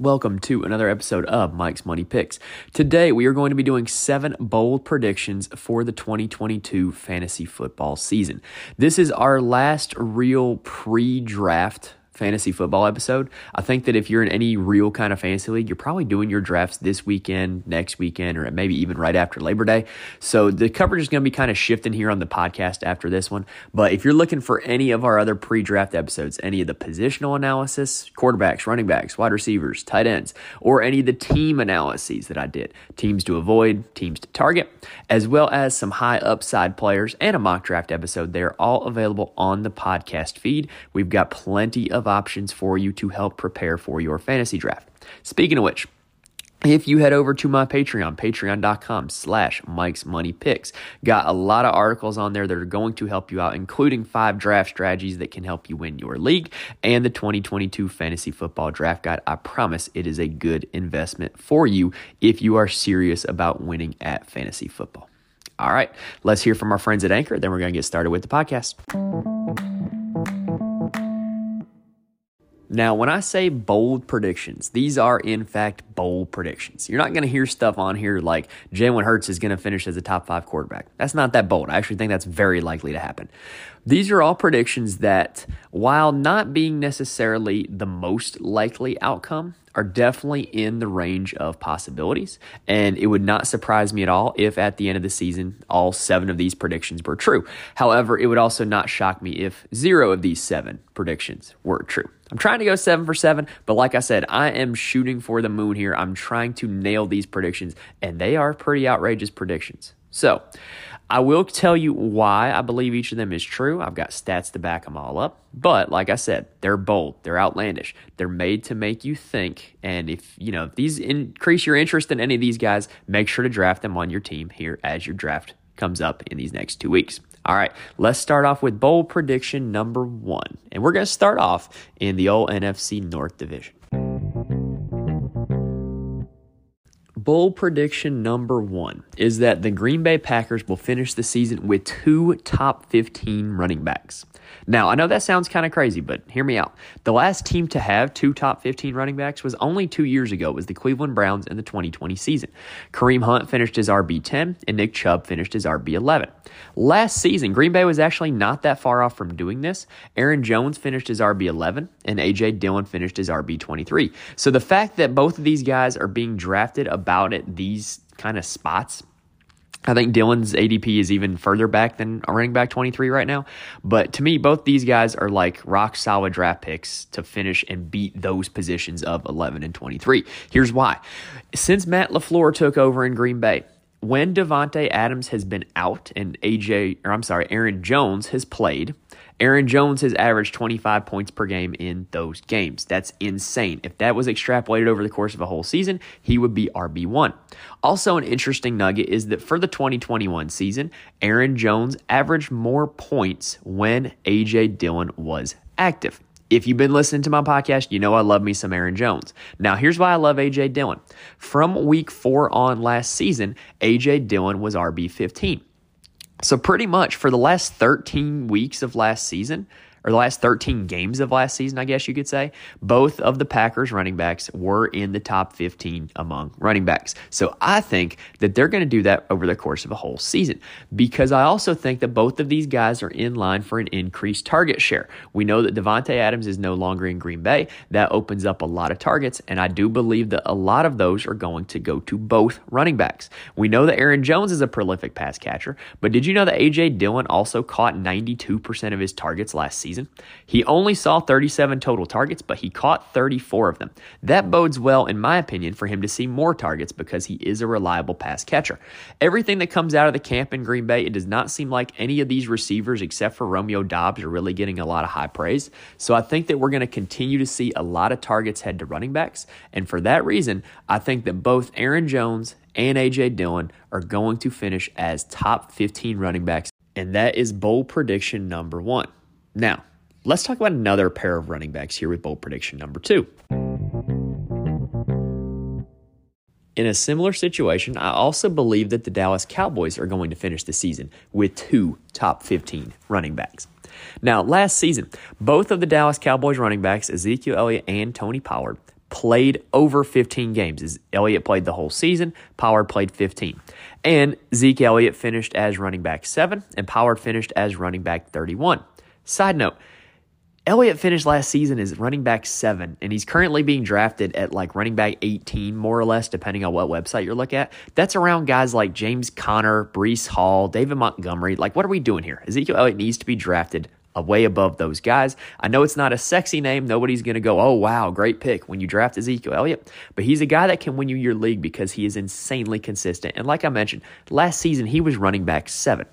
Welcome to another episode of Mike's Money Picks. Today we are going to be doing seven bold predictions for the 2022 fantasy football season. This is our last real pre draft fantasy football episode. I think that if you're in any real kind of fantasy league, you're probably doing your drafts this weekend, next weekend, or maybe even right after Labor Day. So the coverage is going to be kind of shifting here on the podcast after this one. But if you're looking for any of our other pre draft episodes, any of the positional analysis, quarterbacks, running backs, wide receivers, tight ends, or any of the team analyses that I did, teams to avoid, teams to target, as well as some high upside players and a mock draft episode, they're all available on the podcast feed. We've got plenty of options for you to help prepare for your fantasy draft. Speaking of which, if you head over to my Patreon, patreon.com slash Mike's Money Picks, got a lot of articles on there that are going to help you out, including five draft strategies that can help you win your league and the 2022 Fantasy Football Draft Guide. I promise it is a good investment for you if you are serious about winning at fantasy football. All right, let's hear from our friends at Anchor. Then we're going to get started with the podcast. Now, when I say bold predictions, these are in fact bold predictions. You're not going to hear stuff on here like Jalen Hurts is going to finish as a top five quarterback. That's not that bold. I actually think that's very likely to happen. These are all predictions that, while not being necessarily the most likely outcome, are definitely in the range of possibilities. And it would not surprise me at all if at the end of the season, all seven of these predictions were true. However, it would also not shock me if zero of these seven predictions were true. I'm trying to go seven for seven, but like I said, I am shooting for the moon here. I'm trying to nail these predictions, and they are pretty outrageous predictions. So, I will tell you why I believe each of them is true. I've got stats to back them all up. But like I said, they're bold, they're outlandish, they're made to make you think. And if you know if these increase your interest in any of these guys, make sure to draft them on your team here as your draft comes up in these next two weeks. All right, let's start off with bold prediction number one. And we're going to start off in the old NFC North Division. Bold prediction number one is that the Green Bay Packers will finish the season with two top 15 running backs. Now, I know that sounds kind of crazy, but hear me out. The last team to have two top 15 running backs was only two years ago. Was the Cleveland Browns in the 2020 season. Kareem Hunt finished as RB10 and Nick Chubb finished as RB11. Last season, Green Bay was actually not that far off from doing this. Aaron Jones finished as RB11 and A.J. Dillon finished as RB23. So the fact that both of these guys are being drafted about at these kind of spots I think Dillon's ADP is even further back than running back 23 right now. But to me, both these guys are like rock solid draft picks to finish and beat those positions of 11 and 23. Here's why. Since Matt LaFleur took over in Green Bay, when Davante Adams has been out and AJ, or I'm sorry, Aaron Jones has played, Aaron Jones has averaged 25 points per game in those games. That's insane. If that was extrapolated over the course of a whole season, he would be RB1. Also, an interesting nugget is that for the 2021 season, Aaron Jones averaged more points when A.J. Dillon was active. If you've been listening to my podcast, you know I love me some Aaron Jones. Now, here's why I love AJ Dillon. From week four on last season, AJ Dillon was RB15. So, pretty much for the last 13 weeks of last season, or the last 13 games of last season, I guess you could say, both of the Packers running backs were in the top 15 among running backs. So I think that they're going to do that over the course of a whole season because I also think that both of these guys are in line for an increased target share. We know that Davante Adams is no longer in Green Bay. That opens up a lot of targets, and I do believe that a lot of those are going to go to both running backs. We know that Aaron Jones is a prolific pass catcher, but did you know that A.J. Dillon also caught 92% of his targets last season? Season. He only saw 37 total targets, but he caught 34 of them. That bodes well, in my opinion, for him to see more targets because he is a reliable pass catcher. Everything that comes out of the camp in Green Bay, it does not seem like any of these receivers, except for Romeo Doubs, are really getting a lot of high praise. So I think that we're going to continue to see a lot of targets head to running backs. And for that reason, I think that both Aaron Jones and A.J. Dillon are going to finish as top 15 running backs. And that is bold prediction number one. Now, let's talk about another pair of running backs here with bold prediction number two. In a similar situation, I also believe that the Dallas Cowboys are going to finish the season with two top 15 running backs. Now, last season, both of the Dallas Cowboys running backs, Ezekiel Elliott and Tony Pollard, played over 15 games. Elliott played the whole season, Pollard played 15. And Zeke Elliott finished as running back 7, and Pollard finished as running back 31. Side note, Elliott finished last season as running back seven, and he's currently being drafted at like running back 18, more or less, depending on what website you're looking at. That's around guys like James Conner, Breece Hall, David Montgomery. Like, what are we doing here? Ezekiel Elliott needs to be drafted way above those guys. I know it's not a sexy name. Nobody's going to go, oh, wow, great pick when you draft Ezekiel Elliott. But he's a guy that can win you your league because he is insanely consistent. And like I mentioned, last season he was running back seven.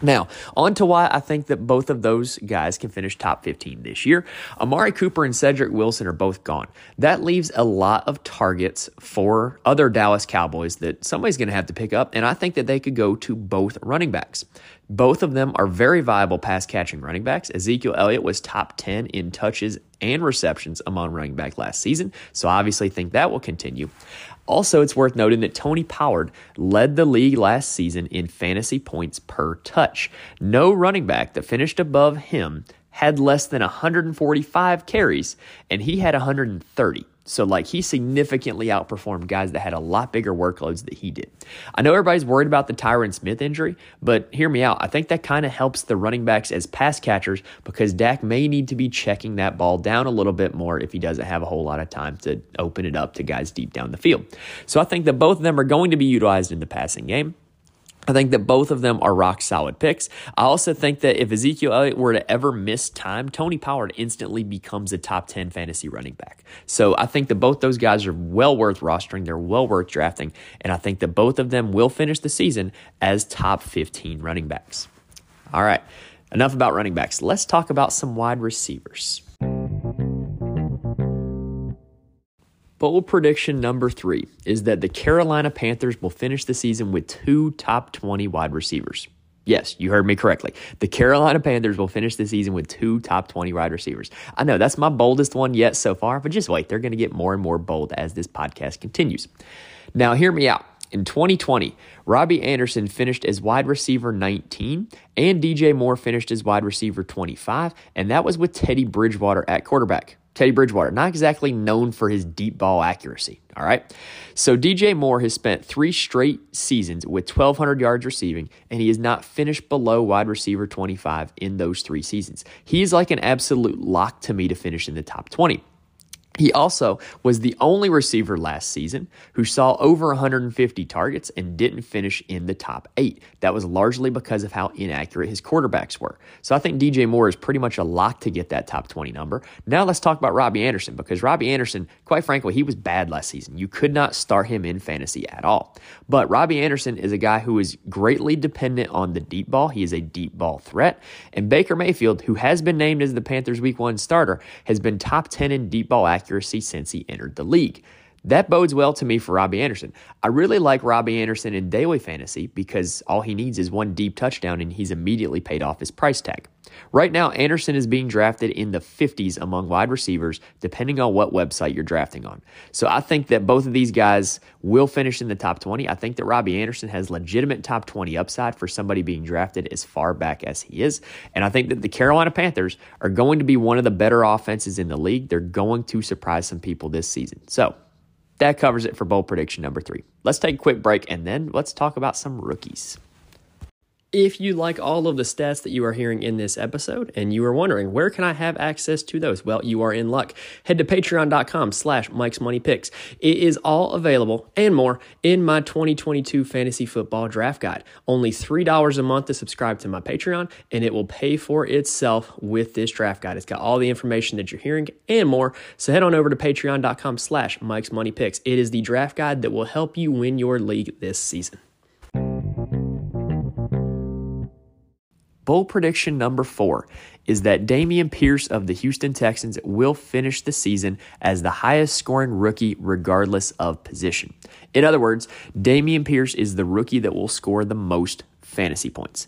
Now, on to why I think that both of those guys can finish top 15 this year. Amari Cooper and Cedric Wilson are both gone. That leaves a lot of targets for other Dallas Cowboys that somebody's going to have to pick up, and I think that they could go to both running backs. Both of them are very viable pass catching running backs. Ezekiel Elliott was top 10 in touches and receptions among running back last season, so obviously think that will continue. Also, it's worth noting that Tony Pollard led the league last season in fantasy points per touch. No running back that finished above him had less than 145 carries, and he had 130. So, like, he significantly outperformed guys that had a lot bigger workloads that he did. I know everybody's worried about the Tyron Smith injury, but hear me out. I think that kind of helps the running backs as pass catchers because Dak may need to be checking that ball down a little bit more if he doesn't have a whole lot of time to open it up to guys deep down the field. So, I think that both of them are going to be utilized in the passing game. I think that both of them are rock solid picks. I also think that if Ezekiel Elliott were to ever miss time, Tony Pollard instantly becomes a top 10 fantasy running back. So I think that both those guys are well worth rostering. They're well worth drafting. And I think that both of them will finish the season as top 15 running backs. All right, enough about running backs. Let's talk about some wide receivers. Bold prediction number three is that the Carolina Panthers will finish the season with two top 20 wide receivers. Yes, you heard me correctly. The Carolina Panthers will finish the season with two top 20 wide receivers. I know that's my boldest one yet so far, but just wait. They're going to get more and more bold as this podcast continues. Now, hear me out. In 2020, Robbie Anderson finished as wide receiver 19 and DJ Moore finished as wide receiver 25, and that was with Teddy Bridgewater at quarterback. Teddy Bridgewater, not exactly known for his deep ball accuracy. All right. So DJ Moore has spent three straight seasons with 1,200 yards receiving, and he has not finished below wide receiver 25 in those three seasons. He is like an absolute lock to me to finish in the top 20. He also was the only receiver last season who saw over 150 targets and didn't finish in the top eight. That was largely because of how inaccurate his quarterbacks were. So I think DJ Moore is pretty much a lock to get that top 20 number. Now let's talk about Robbie Anderson because Robbie Anderson, quite frankly, he was bad last season. You could not start him in fantasy at all. But Robbie Anderson is a guy who is greatly dependent on the deep ball. He is a deep ball threat. And Baker Mayfield, who has been named as the Panthers week one starter, has been top 10 in deep ball accuracy accuracy since he entered the league. That bodes well to me for Robbie Anderson. I really like Robbie Anderson in daily fantasy because all he needs is one deep touchdown and he's immediately paid off his price tag. Right now, Anderson is being drafted in the 50s among wide receivers, depending on what website you're drafting on. So I think that both of these guys will finish in the top 20. I think that Robbie Anderson has legitimate top 20 upside for somebody being drafted as far back as he is. And I think that the Carolina Panthers are going to be one of the better offenses in the league. They're going to surprise some people this season. So that covers it for bowl prediction number three. Let's take a quick break and then let's talk about some rookies. If you like all of the stats that you are hearing in this episode and you are wondering where can I have access to those, well, you are in luck. Head to patreon.com slash Mike's Money Picks. It is all available and more in my 2022 fantasy football draft guide. Only $3 a month to subscribe to my Patreon and it will pay for itself with this draft guide. It's got all the information that you're hearing and more. So head on over to patreon.com slash Mike's Money Picks. It is the draft guide that will help you win your league this season. Bold prediction number four is that Dameon Pierce of the Houston Texans will finish the season as the highest scoring rookie, regardless of position. In other words, Dameon Pierce is the rookie that will score the most fantasy points.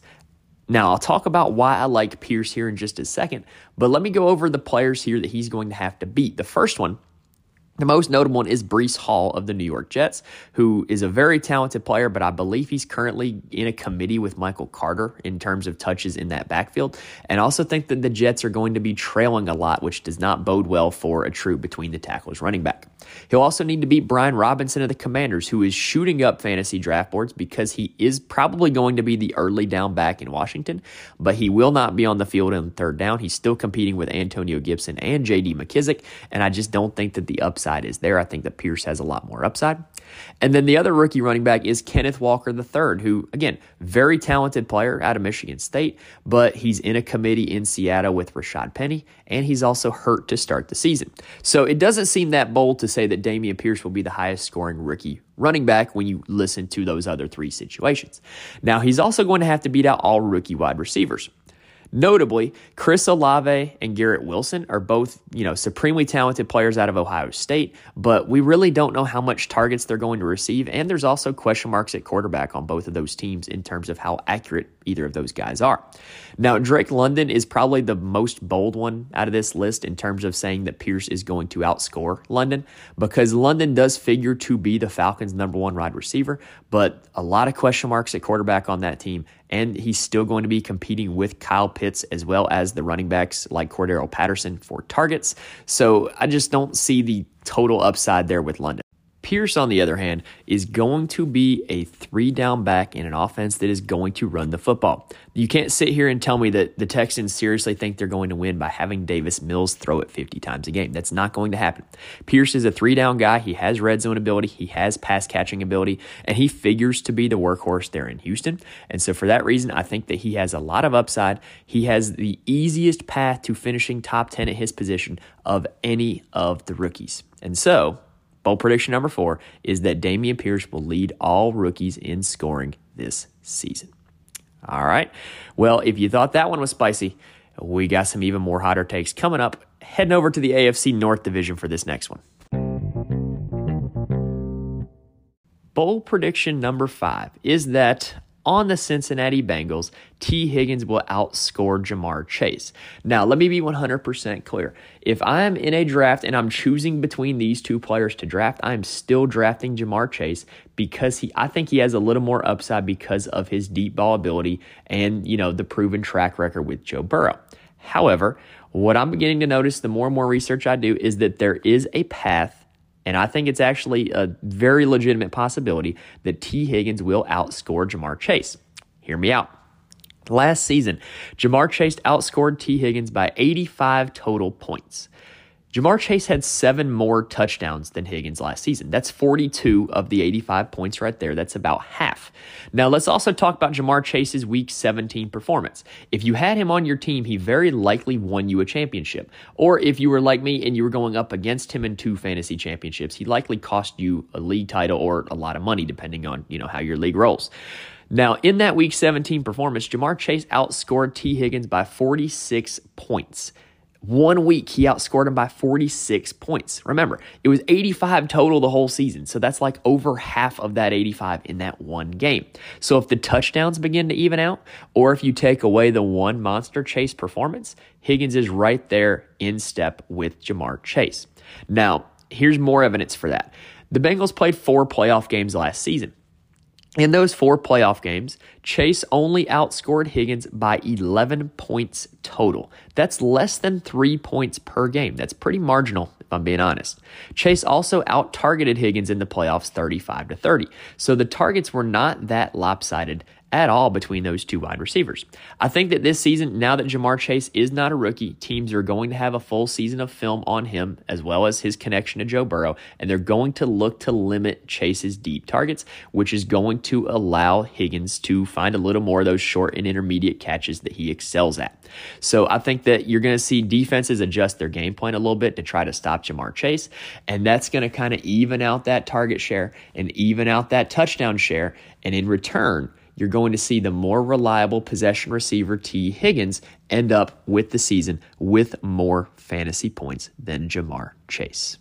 Now, I'll talk about why I like Pierce here in just a second, but let me go over the players here that he's going to have to beat. The first one The most notable one is Breece Hall of the New York Jets, who is a very talented player, but I believe he's currently in a committee with Michael Carter in terms of touches in that backfield. And also think that the Jets are going to be trailing a lot, which does not bode well for a true between the tackles running back. He'll also need to beat Brian Robinson of the Commanders, who is shooting up fantasy draft boards because he is probably going to be the early down back in Washington, but he will not be on the field in third down. He's still competing with Antonio Gibson and J.D. McKissic, and I just don't think that the upside upside is there. I think that Pierce has a lot more upside. And then the other rookie running back is Kenneth Walker III, who, again, very talented player out of Michigan State, but he's in a committee in Seattle with Rashaad Penny, and he's also hurt to start the season. So it doesn't seem that bold to say that Dameon Pierce will be the highest scoring rookie running back when you listen to those other three situations. Now, he's also going to have to beat out all rookie wide receivers. Notably, Chris Olave and Garrett Wilson are both, you know, supremely talented players out of Ohio State, but we really don't know how much targets they're going to receive. And there's also question marks at quarterback on both of those teams in terms of how accurate either of those guys are. Now, Drake London is probably the most bold one out of this list in terms of saying that Pierce is going to outscore London because London does figure to be the Falcons' number one wide receiver, but a lot of question marks at quarterback on that team and he's still going to be competing with Kyle Pitts as well as the running backs like Cordarrelle Patterson for targets. So I just don't see the total upside there with London. Pierce, on the other hand, is going to be a three down back in an offense that is going to run the football. You can't sit here and tell me that the Texans seriously think they're going to win by having Davis Mills throw it 50 times a game. That's not going to happen. Pierce is a three down guy. He has red zone ability, he has pass catching ability, and he figures to be the workhorse there in Houston. And so, for that reason, I think that he has a lot of upside. He has the easiest path to finishing top 10 at his position of any of the rookies. And so, Bold prediction number four is that Dameon Pierce will lead all rookies in scoring this season. All right. Well, if you thought that one was spicy, we got some even more hotter takes coming up. Heading over to the AFC North Division for this next one. Bold prediction number five is that on the Cincinnati Bengals, Tee Higgins will outscore Ja'Marr Chase. Now, let me be 100% clear. If I'm in a draft and I'm choosing between these two players to draft, I'm still drafting Ja'Marr Chase because he I think he has a little more upside because of his deep ball ability and, you know, the proven track record with Joe Burrow. However, what I'm beginning to notice the more and more research I do is that there is a path and I think it's actually a very legitimate possibility that Tee Higgins will outscore Ja'Marr Chase. Hear me out. Last season, Ja'Marr Chase outscored Tee Higgins by 85 total points. Ja'Marr Chase had seven more touchdowns than Higgins last season. That's 42 of the 85 points right there. That's about half. Now, let's also talk about Ja'Marr Chase's week 17 performance. If you had him on your team, he very likely won you a championship. Or if you were like me and you were going up against him in two fantasy championships, he likely cost you a league title or a lot of money, depending on, you know, how your league rolls. Now, in that week 17 performance, Ja'Marr Chase outscored Tee Higgins by 46 points. One week, he outscored him by 46 points. Remember, it was 85 total the whole season. So that's like over half of that 85 in that one game. So if the touchdowns begin to even out, or if you take away the one monster chase performance, Higgins is right there in step with Ja'Marr Chase. Now, here's more evidence for that. The Bengals played four playoff games last season. In those four playoff games, Chase only outscored Higgins by 11 points total. That's less than three points per game. That's pretty marginal, if I'm being honest. Chase also out targeted Higgins in the playoffs 35 to 30. So the targets were not that lopsided at all between those two wide receivers. I think that this season, now that Ja'Marr Chase is not a rookie, teams are going to have a full season of film on him as well as his connection to Joe Burrow, and they're going to look to limit Chase's deep targets, which is going to allow Higgins to find a little more of those short and intermediate catches that he excels at. So I think that you're going to see defenses adjust their game plan a little bit to try to stop Ja'Marr Chase, and that's going to kind of even out that target share and even out that touchdown share. And in return, you're going to see the more reliable possession receiver Tee Higgins end up with the season with more fantasy points than Ja'Marr Chase.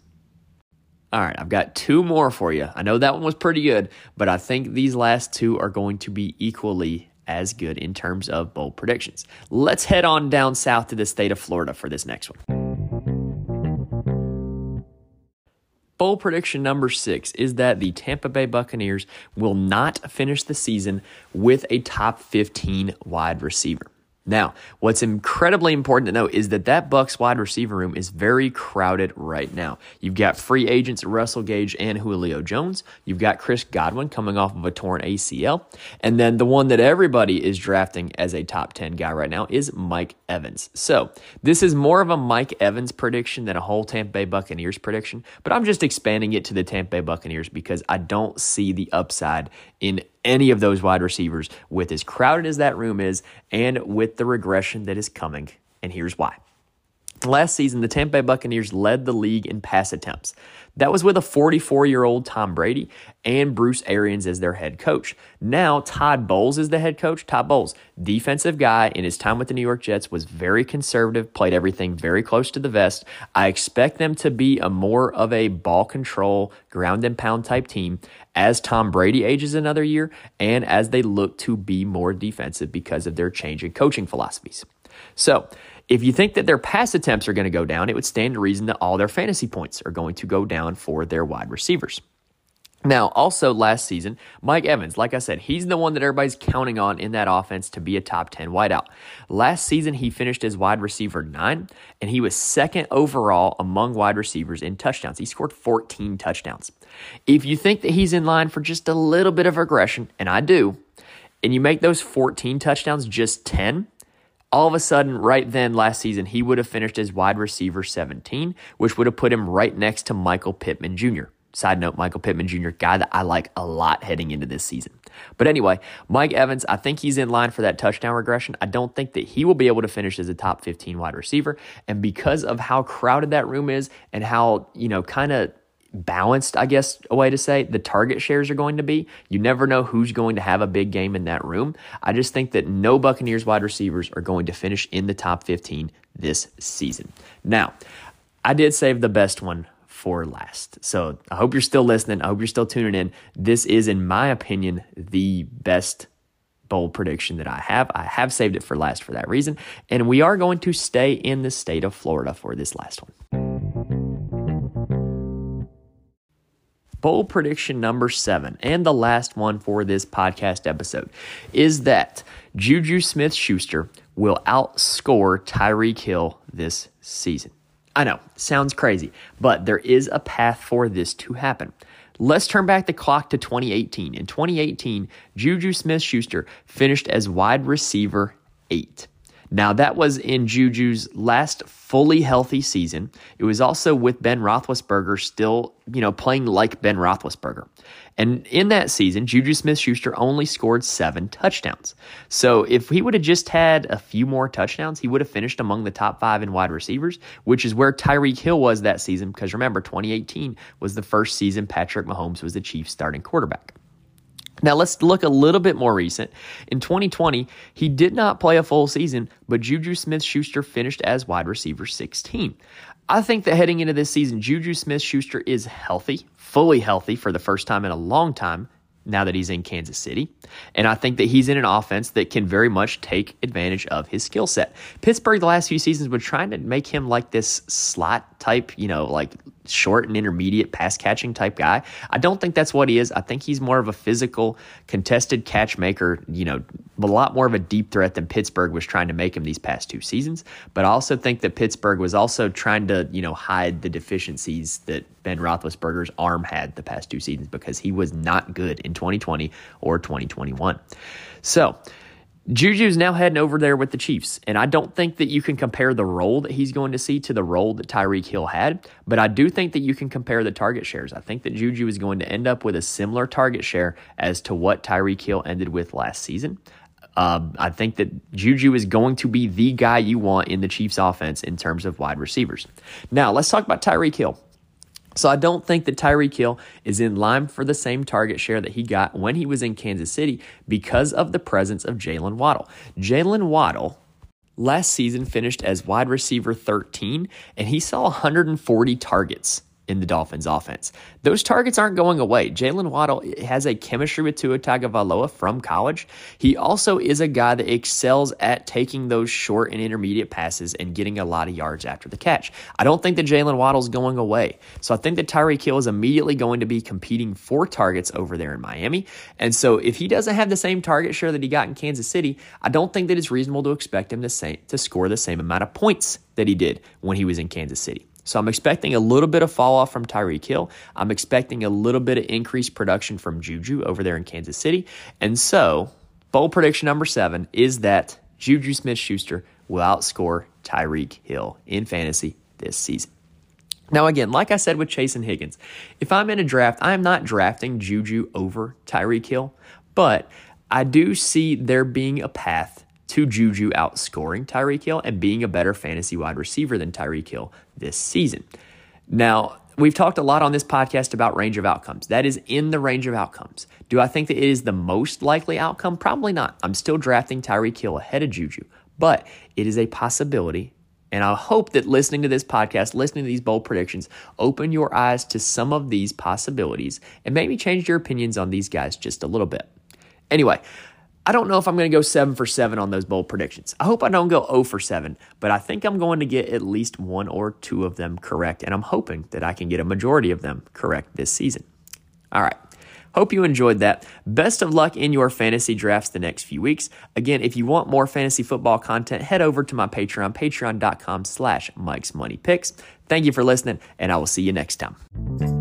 All right, I've got two more for you. I know that one was pretty good, but I think these last two are going to be equally as good in terms of bold predictions. Let's head on down south to the state of Florida for this next one. Bold prediction number six is that the Tampa Bay Buccaneers will not finish the season with a top 15 wide receiver. Now, what's incredibly important to note is that that Bucks wide receiver room is very crowded right now. You've got free agents Russell Gage and Julio Jones. You've got Chris Godwin coming off of a torn ACL. And then the one that everybody is drafting as a top 10 guy right now is Mike Evans. So, this is more of a Mike Evans prediction than a whole Tampa Bay Buccaneers prediction, but I'm just expanding it to the Tampa Bay Buccaneers because I don't see the upside in any of those wide receivers with as crowded as that room is and with the regression that is coming. And here's why. Last season, the Tampa Bay Buccaneers led the league in pass attempts. That was with a 44 year old Tom Brady and Bruce Arians as their head coach. Now, Todd Bowles is the head coach. Todd Bowles, defensive guy in his time with the New York Jets, was very conservative, played everything very close to the vest. I expect them to be a more of a ball control, ground and pound type team as Tom Brady ages another year and as they look to be more defensive because of their change in coaching philosophies. So, if you think that their pass attempts are going to go down, it would stand to reason that all their fantasy points are going to go down for their wide receivers. Now, also last season, Mike Evans, like I said, he's the one that everybody's counting on in that offense to be a top 10 wideout. Last season, he finished as wide receiver nine, and he was second overall among wide receivers in touchdowns. He scored 14 touchdowns. If you think that he's in line for just a little bit of regression, and I do, and you make those 14 touchdowns just 10, all of a sudden, right then last season, he would have finished as wide receiver 17, which would have put him right next to Michael Pittman Jr. Side note, Michael Pittman Jr., guy that I like a lot heading into this season. But anyway, Mike Evans, I think he's in line for that touchdown regression. I don't think that he will be able to finish as a top 15 wide receiver. And because of how crowded that room is and how, you know, kind of balanced, I guess, a way to say the target shares are going to be. You never know who's going to have a big game in that room. I just think that no Buccaneers wide receivers are going to finish in the top 15 this season. Now, I did save the best one for last. So I hope you're still listening. I hope you're still tuning in. This is, in my opinion, the best bold prediction that I have. I have saved it for last for that reason. And we are going to stay in the state of Florida for this last one. Bold prediction number seven, and the last one for this podcast episode, is that Juju Smith Schuster will outscore Tyreek Hill this season. I know, sounds crazy, but there is a path for this to happen. Let's turn back the clock to 2018. In 2018, Juju Smith Schuster finished as wide receiver eight. Now, that was in Juju's last fully healthy season. It was also with Ben Roethlisberger still, you know, playing like Ben Roethlisberger. And in that season, Juju Smith Schuster only scored seven touchdowns. So if he would have just had a few more touchdowns, he would have finished among the top five in wide receivers, which is where Tyreek Hill was that season. Because remember, 2018 was the first season Patrick Mahomes was the Chiefs starting quarterback. Now let's look a little bit more recent. In 2020, he did not play a full season, but Juju Smith Schuster finished as wide receiver 16. I think that heading into this season, Juju Smith Schuster is healthy, fully healthy for the first time in a long time now that he's in Kansas City. And I think that he's in an offense that can very much take advantage of his skill set. Pittsburgh, the last few seasons, been trying to make him like this slot type, you know, like short and intermediate pass catching type guy. I don't think that's what he is. I think he's more of a physical, contested catch maker, you know, a lot more of a deep threat than Pittsburgh was trying to make him these past two seasons. But I also think that Pittsburgh was also trying to, you know, hide the deficiencies that Ben Roethlisberger's arm had the past two seasons because he was not good in 2020 or 2021. So, Juju's now heading over there with the Chiefs, and I don't think that you can compare the role that he's going to see to the role that Tyreek Hill had, but I do think that you can compare the target shares. I think that Juju is going to end up with a similar target share as to what Tyreek Hill ended with last season. Um, I think that Juju is going to be the guy you want in the Chiefs offense in terms of wide receivers. Now, let's talk about Tyreek Hill. So I don't think that Tyreek Hill is in line for the same target share that he got when he was in Kansas City because of the presence of Jaylen Waddle. Jaylen Waddle last season finished as wide receiver 13, and he saw 140 targets in the Dolphins offense. Those targets aren't going away. Jaylen Waddle has a chemistry with Tua Tagovailoa from college. He also is a guy that excels at taking those short and intermediate passes and getting a lot of yards after the catch. I don't think that Jaylen Waddle's going away. So I think that Tyreek Hill is immediately going to be competing for targets over there in Miami. And so if he doesn't have the same target share that he got in Kansas City, I don't think that it's reasonable to expect him to, say, to score the same amount of points that he did when he was in Kansas City. So I'm expecting a little bit of fall off from Tyreek Hill. I'm expecting a little bit of increased production from Juju over there in Kansas City. And so, bold prediction number seven is that Juju Smith Schuster will outscore Tyreek Hill in fantasy this season. Now, again, like I said with Chase and Higgins, if I'm in a draft, I am not drafting Juju over Tyreek Hill, but I do see there being a path to Juju outscoring Tyreek Hill and being a better fantasy wide receiver than Tyreek Hill this season. Now, we've talked a lot on this podcast about range of outcomes. That is in the range of outcomes. Do I think that it is the most likely outcome? Probably not. I'm still drafting Tyreek Hill ahead of Juju, but it is a possibility. And I hope that listening to this podcast, listening to these bold predictions, open your eyes to some of these possibilities and maybe change your opinions on these guys just a little bit. Anyway, I don't know if I'm going to go seven for seven on those bold predictions. I hope I don't go 0 for seven, but I think I'm going to get at least one or two of them correct, and I'm hoping that I can get a majority of them correct this season. All right. Hope you enjoyed that. Best of luck in your fantasy drafts the next few weeks. Again, if you want more fantasy football content, head over to my Patreon, patreon.com slash Mike's Money Picks. Thank you for listening, and I will see you next time.